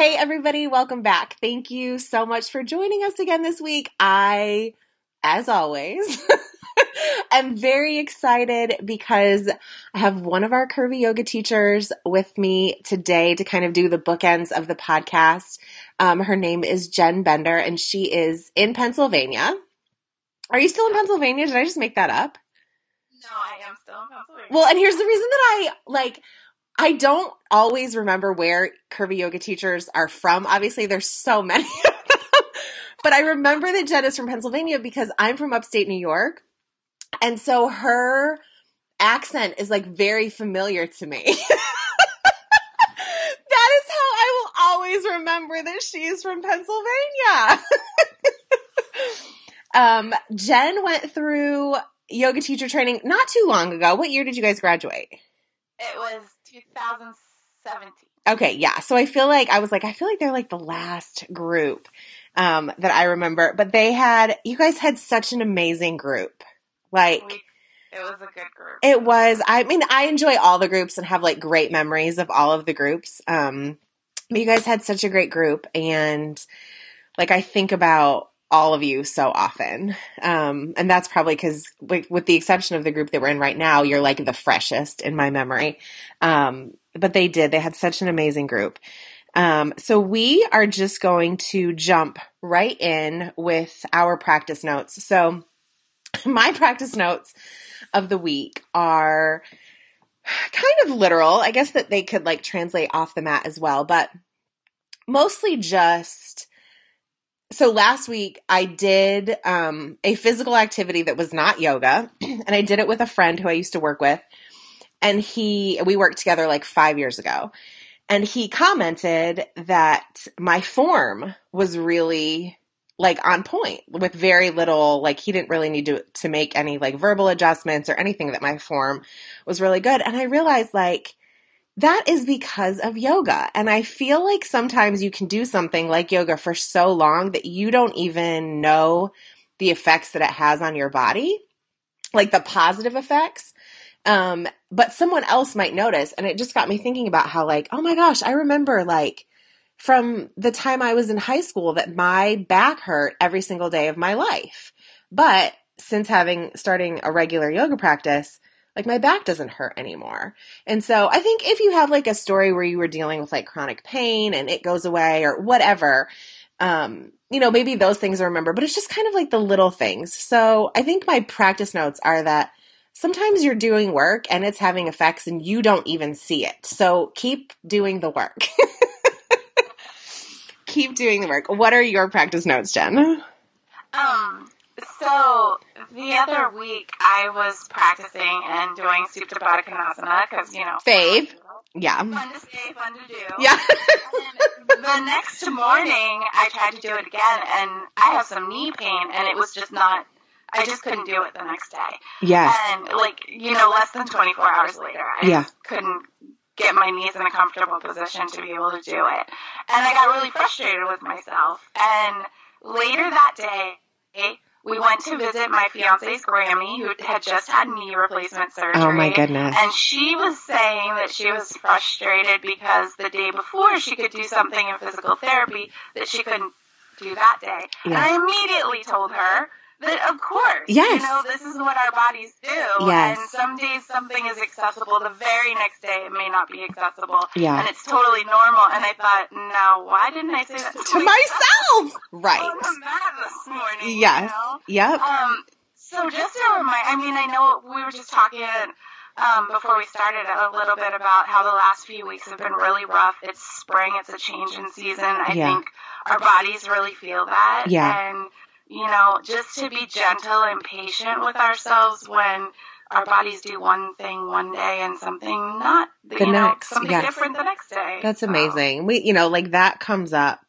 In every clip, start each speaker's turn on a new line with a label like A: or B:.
A: Hey, everybody, welcome back. Thank you so much for joining us again this week. I, as always, am very excited because I have one of our curvy yoga teachers with me today to kind of do the bookends of the podcast. Um, her name is Jen Bender, and she is in Pennsylvania. Are you still in Pennsylvania? Did I just make that up?
B: No, I am still in Pennsylvania.
A: Well, and here's the reason that I like I don't always remember where curvy yoga teachers are from. Obviously, there's so many. But I remember that Jen is from Pennsylvania because I'm from upstate New York. And so her accent is like very familiar to me. that is how I will always remember that she's from Pennsylvania. um, Jen went through yoga teacher training not too long ago. What year did you guys graduate?
B: It was 2017.
A: Okay, yeah. So I feel like I was like, I feel like they're like the last group um, that I remember. But they had, you guys had such an amazing group. Like,
B: We- it was a good group.
A: it was, I mean, I enjoy all the groups and have like great memories of all of the groups. Um, but you guys had such a great group. And like, I think about all of you so often. Um, and that's probably because, with, the exception of the group that we're in right now, you're like the freshest in my memory. Um, but they did. They had such an amazing group. Um, so we are just going to jump right in with our practice notes. So my practice notes of the week are kind of literal. I guess that they could like translate off the mat as well, but mostly just so last week I did um, a physical activity that was not yoga, and I did it with a friend who I used to work with, and he we worked together like five years ago, and he commented that my form was really like on point with very little like he didn't really need to to make any like verbal adjustments or anything that my form was really good, and I realized like that is because of yoga. And I feel like sometimes you can do something like yoga for so long that you don't even know the effects that it has on your body, like the positive effects. Um, but someone else might notice. And it just got me thinking about how, like, oh my gosh, I remember like from the time I was in high school that my back hurt every single day of my life. But since having starting a regular yoga practice, like my back doesn't hurt anymore. And so I think if you have like a story where you were dealing with like chronic pain and it goes away or whatever, um, you know, maybe those things I remember, but it's just kind of like the little things. So I think my practice notes are that sometimes you're doing work and it's having effects and you don't even see it. So keep doing the work. keep doing the work. What are your practice notes, Jen?
B: Um, so the other week I was practicing and doing Supta Baddha Konasana because, you know.
A: Fave. Yeah.
B: Fun to say, fun to do.
A: Yeah.
B: And the next morning I tried to do it again and I have some knee pain and it was just not, I just couldn't do it the next day.
A: yes.
B: And like, you know, less than 24 hours later, I
A: Yeah.
B: couldn't get my knees in a comfortable position to be able to do it. And I got really frustrated with myself. And later that day, we went to visit my fiance's Grammy, who had just had knee replacement surgery.
A: Oh my goodness.
B: And she was saying that she was frustrated because the day before she could do something in physical therapy that she couldn't do that day. And I immediately told her that of course,
A: Yes.
B: you know, this is what our bodies do.
A: Yes.
B: And some days something is accessible, the very next day it may not be accessible.
A: Yeah.
B: And it's totally normal. And I thought, now why didn't I say that to,
A: to myself. Right.
B: the mat this morning? you
A: Yes.
B: know?
A: Yep.
B: Um, so just to remind, I mean, I know we were just talking um, before we started a little bit about how the last few weeks have been really rough. It's spring, it's a change in season. I
A: Yeah.
B: think our bodies really feel that.
A: Yeah.
B: And, you know, um, just to be gentle and patient with ourselves when our bodies do one thing one day and something not
A: The
B: you know,
A: next,
B: something
A: yes.
B: different the next day.
A: That's
B: So,
A: amazing. We, you know, like that comes up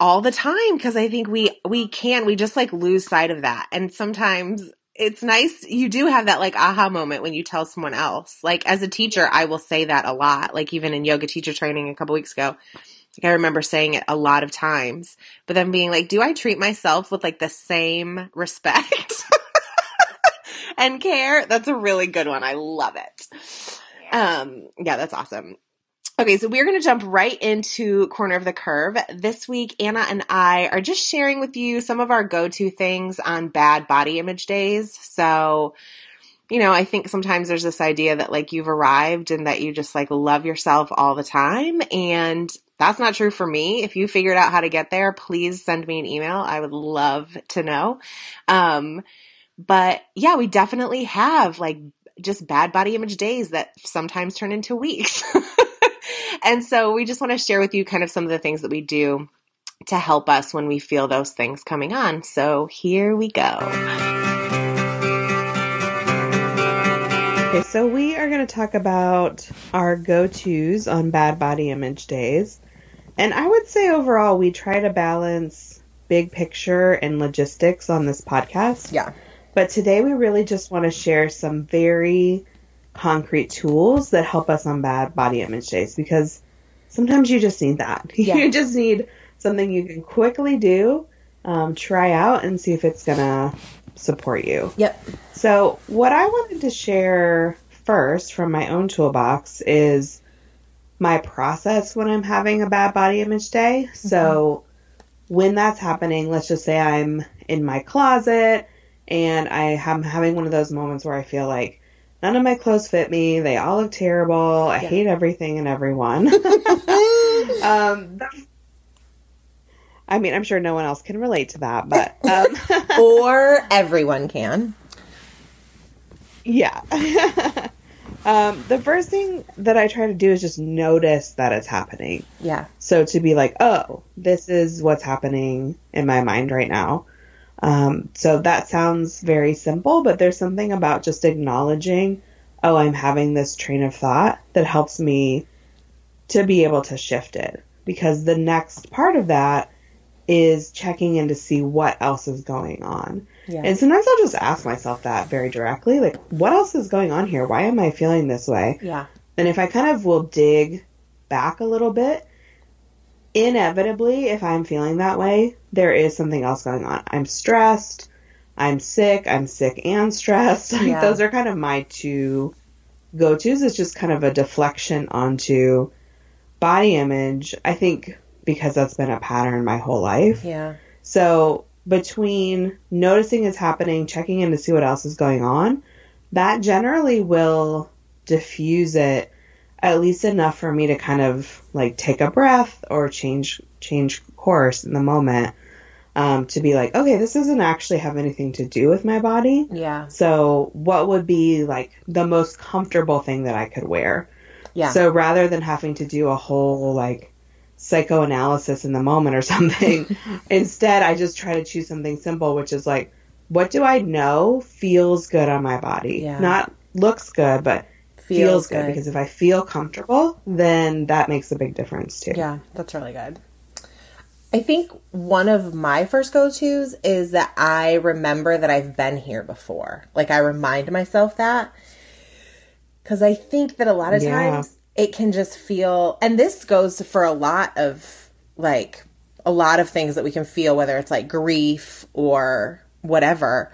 A: all the time because I think we we can we just like lose sight of that, and sometimes it's nice you do have that like aha moment when you tell someone else. Like as a teacher, I will say that a lot. Like even in yoga teacher training a couple weeks ago, like I remember saying it a lot of times, but then being like, do I treat myself with like the same respect? and care that's a really good one i love it
B: yeah.
A: um, yeah, that's awesome. Okay, so we're going to jump right into Corner of the Curve. This week, Anna and I are just sharing with you some of our go to things on bad body image days. So, you know, I think sometimes there's this idea that like you've arrived and that you just like love yourself all the time. And that's not true for me. If you figured out how to get there, please send me an email. I would love to know. Um, but yeah, we definitely have like just bad body image days that sometimes turn into weeks. and so we just want to share with you kind of some of the things that we do to help us when we feel those things coming on. So here we go.
C: Okay, so we are going to talk about our go tos on bad body image days. And I would say overall, we try to balance big picture and logistics on this podcast.
A: Yeah.
C: But today we really just want to share some very concrete tools that help us on bad body image days because sometimes you just need that.
A: Yeah.
C: You just need something you can quickly do, um, try out, and see if it's going to support you.
A: Yep.
C: So, what I wanted to share first from my own toolbox is my process when I'm having a bad body image day. So, when that's happening, let's just say I'm in my closet and I am having one of those moments where I feel like none of my clothes fit me, they all look terrible, I
A: Yeah.
C: hate everything and everyone. um, that's- I mean, I'm sure no one else can relate to that, but um,
A: or everyone can.
C: Yeah. um, the first thing that I try to do is just notice that it's happening.
A: Yeah.
C: So to be like, oh, this is what's happening in my mind right now. Um, so that sounds very simple, but there's something about just acknowledging, oh, I'm having this train of thought that helps me to be able to shift it. Because the next part of that is checking in to see what else is going on.
A: Yeah.
C: And sometimes I'll just ask myself that very directly, like, what else is going on here? Why am I feeling this way?
A: yeah.
C: And if I kind of will dig back a little bit, inevitably, if I'm feeling that way, there is something else going on. I'm stressed. I'm sick. I'm sick and stressed. Like,
A: Yeah.
C: Those are kind of my two go tos. It's just kind of a deflection onto body image. I think because that's been a pattern my whole life.
A: Yeah.
C: So between noticing it's happening, checking in to see what else is going on, that generally will diffuse it at least enough for me to kind of like take a breath or change change course in the moment um, to be like, okay, this doesn't actually have anything to do with my body.
A: Yeah.
C: So what would be like the most comfortable thing that I could wear?
A: Yeah.
C: So rather than having to do a whole like psychoanalysis in the moment or something, instead I just try to choose something simple, which is like, what do I know feels good on my body?
A: Yeah.
C: Not looks good, but feels, good. Because if I feel comfortable, then that makes a big difference too.
A: Yeah, that's really good. I think one of my first go tos is that I remember that I've been here before. Like, I remind myself that. Because I think that a lot of
C: Yeah.
A: times it can just feel, and this goes for a lot of like a lot of things that we can feel, whether it's like grief or whatever.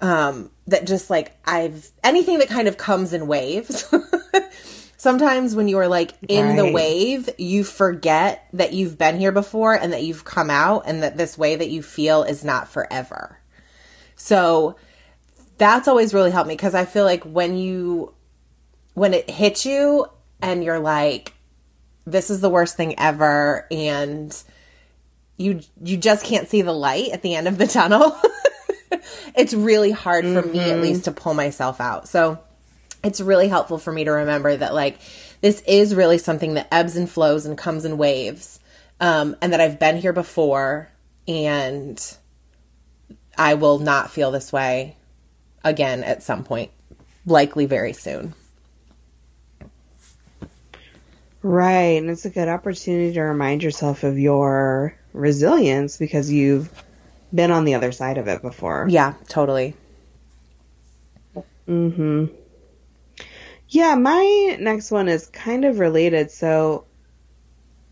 A: Um, that just like I've anything that kind of comes in waves. Sometimes when you're like in the wave, you forget that you've been here before and that you've come out and that this way that you feel is not forever. So that's always really helped me because I feel like when you when it hits you and you're like this is the worst thing ever and you you just can't see the light at the end of the tunnel. it's really hard for me at least to pull myself out. So it's really helpful for me to remember that like this is really something that ebbs and flows and comes in waves um, and that i've been here before and i will not feel this way again at some point likely very soon
C: Right. And it's a good opportunity to remind yourself of your resilience because you've been on the other side of it before.
A: yeah totally
C: Mm-hmm. Yeah, my next one is kind of related. So,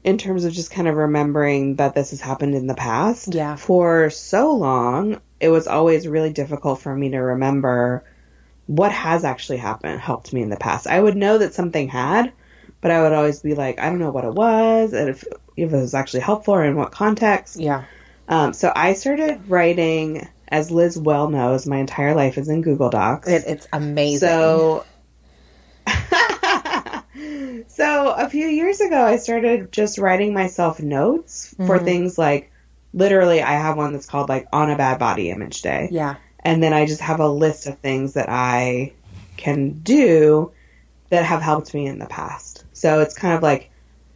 C: in terms of just kind of remembering that this has happened in the past,
A: Yeah.
C: for so long, it was always really difficult for me to remember what has actually happened, helped me in the past. I would know that something had, but I would always be like, I don't know what it was, and if, if it was actually helpful or in what context.
A: Yeah.
C: Um, so I started writing, as Liz well knows, my entire life is in Google Docs.
A: It, it's amazing.
C: So, so a few years ago, I started just writing myself notes for
A: Mhm.
C: things like, literally, I have one that's called like on a bad body image day,
A: yeah.
C: and then I just have a list of things that I can do that have helped me in the past. So it's kind of like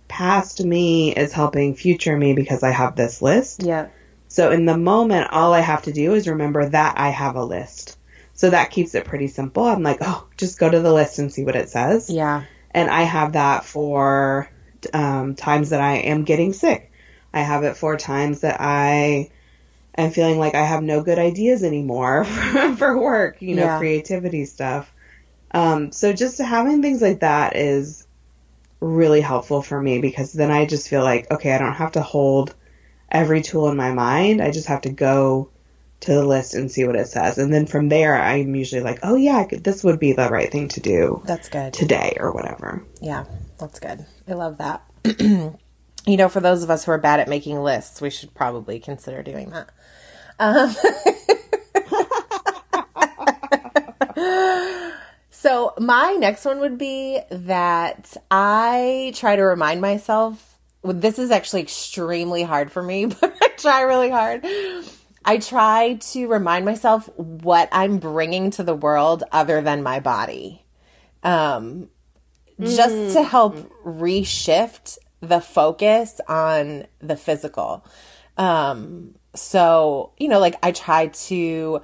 C: past me is helping future me because I have this list.
A: Yeah.
C: So in the moment, all I have to do is remember that I have a list. So that keeps it pretty simple. I'm like, oh, just go to the list and see what it says.
A: Yeah.
C: And I have that for um, times that I am getting sick. I have it for times that I am feeling like I have no good ideas anymore for work, you know,
A: Yeah.
C: creativity stuff. Um, so just having things like that is really helpful for me because then I just feel like, okay, I don't have to hold every tool in my mind. I just have to go to the list and see what it says. And then from there, I'm usually like, oh yeah, could, this would be the right thing to do
A: That's good.
C: today or whatever.
A: Yeah, that's good. I love that. you know, for those of us who are bad at making lists, we should probably consider doing that. Um, so, my next one would be that I try to remind myself. well, This is actually extremely hard for me, but I try really hard. I try to remind myself what I'm bringing to the world other than my body. Um, just to help reshift the focus on the physical. Um, so, you know, like I try to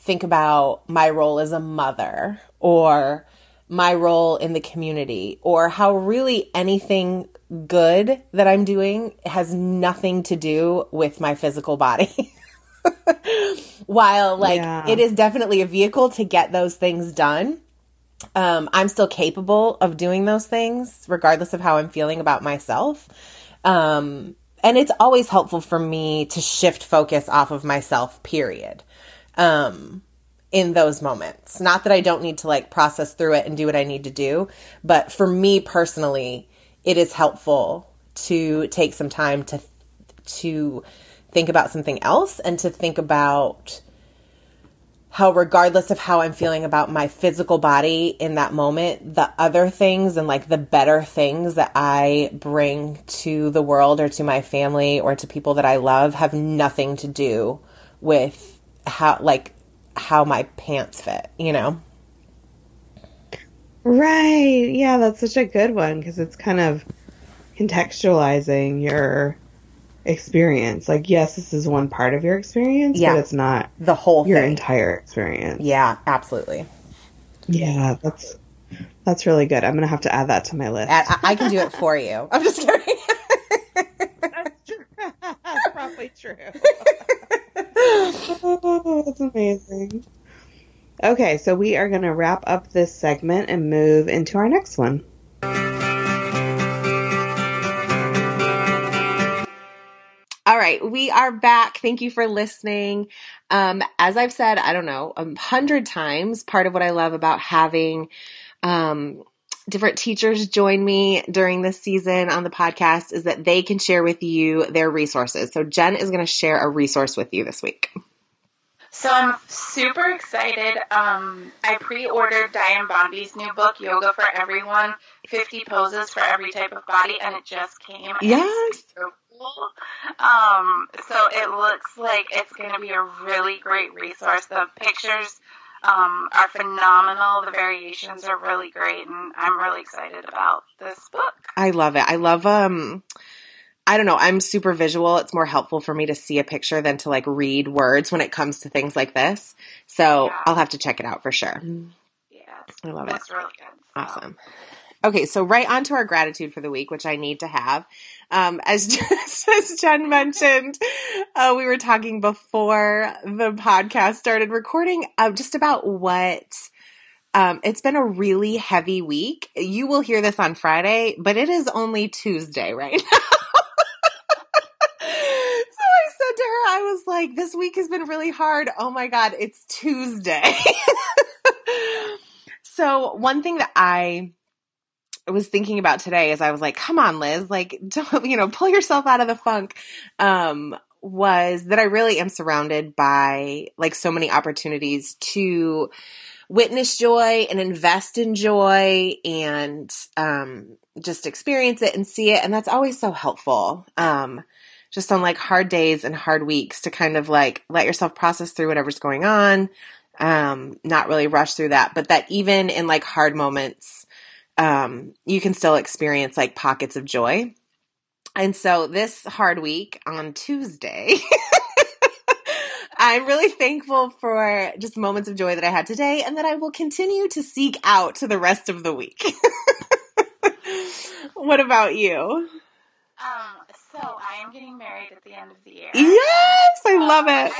A: think about my role as a mother or my role in the community or how really anything good that I'm doing has nothing to do with my physical body. While like
C: Yeah.
A: it is definitely a vehicle to get those things done um, I'm still capable of doing those things, regardless of how I'm feeling about myself. Um, and it's always helpful for me to shift focus off of myself, period. Um, in those moments. Not that I don't need to like process through it and do what I need to do, but for me personally, it is helpful to take some time to to think about something else and to think about how regardless of how I'm feeling about my physical body in that moment, the other things and like the better things that I bring to the world or to my family or to people that I love have nothing to do with how like how my pants fit, you know?
C: Right. Yeah, that's such a good one because it's kind of contextualizing your experience. Like, yes, this is one part of your experience,
A: Yeah.
C: but it's not
A: The whole
C: your
A: thing.
C: entire experience.
A: yeah, absolutely.
C: Yeah, that's that's really good. I'm gonna have to add that to my list.
A: I, I can do it for you. I'm just kidding.
C: that's true. that's probably true. that's amazing. Okay, so we are gonna wrap up this segment and move into our next one.
A: All right, we are back. Thank you for listening. Um, as I've said, I don't know, a hundred times, part of what I love about having um, different teachers join me during this season on the podcast is that they can share with you their resources. So Jen is going to share a resource with you this week.
B: So I'm super excited. Um, I pre-ordered Dianne Bondy's new book, Yoga for Everyone: 50 Poses for Every Type of Body, and it just came.
A: Yes.
B: so cool. Um, so it looks like it's going to be a really great resource. The pictures um, are phenomenal. The variations are really great, and I'm really excited about this book.
A: I love it. I love um I don't know, I'm super visual. It's more helpful for me to see a picture than to like read words when it comes to things like this. So,
B: Yeah.
A: I'll have to check it out for sure.
B: Yeah,
A: I love it.
B: it's really good. So.
A: Awesome. Okay, so right on to our gratitude for the week, which I need to have. Um, as just as Jen mentioned, uh, we were talking before the podcast started recording uh, just about what. Um, it's been a really heavy week. You will hear this on Friday, but it is only Tuesday right now. so I said to her, I was like, this week has been really hard. Oh my God, it's Tuesday. so, one thing that I was thinking about today as I was like, come on, Liz, like, don't, you know, pull yourself out of the funk. Um, was that I really am surrounded by like so many opportunities to witness joy and invest in joy and um, just experience it and see it. And that's always so helpful. Um, just on like hard days and hard weeks to kind of like let yourself process through whatever's going on, um, not really rush through that, but that even in like hard moments, um, you can still experience like pockets of joy. And so this hard week on Tuesday, I'm really thankful for just moments of joy that I had today and that I will continue to seek out to the rest of the week. what about you?
B: Um, so I am getting married at the end of the year.
A: Yes, I love it.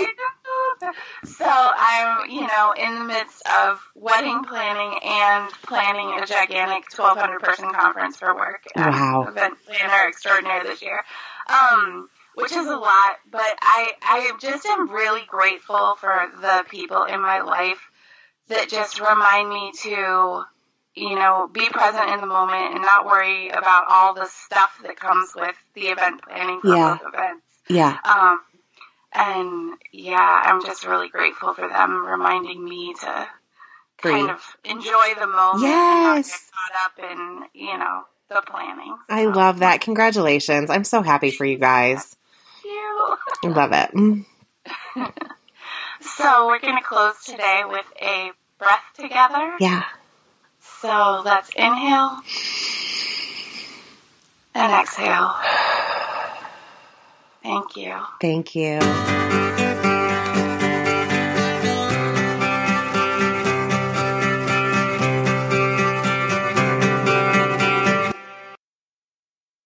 B: So I'm, you know, in the midst of wedding planning and planning a gigantic 1,200 person conference for work.
A: Wow.
B: event planner extraordinaire this year. Um, which is a lot, but I, I just am really grateful for the people in my life that just remind me to, you know, be present in the moment and not worry about all the stuff that comes with the event planning for
A: Yeah.
B: both events.
A: Yeah.
B: Um, and yeah, I'm just really grateful for them reminding me to kind of enjoy the moment and not get
A: Yes.
B: caught up in, you know, the planning.
A: I love that. Congratulations. I'm so happy for you guys.
B: thank you.
A: I love it. Mm.
B: So we're going to close today with a breath together.
A: Yeah.
B: So let's inhale and exhale. Thank you.
A: Thank you.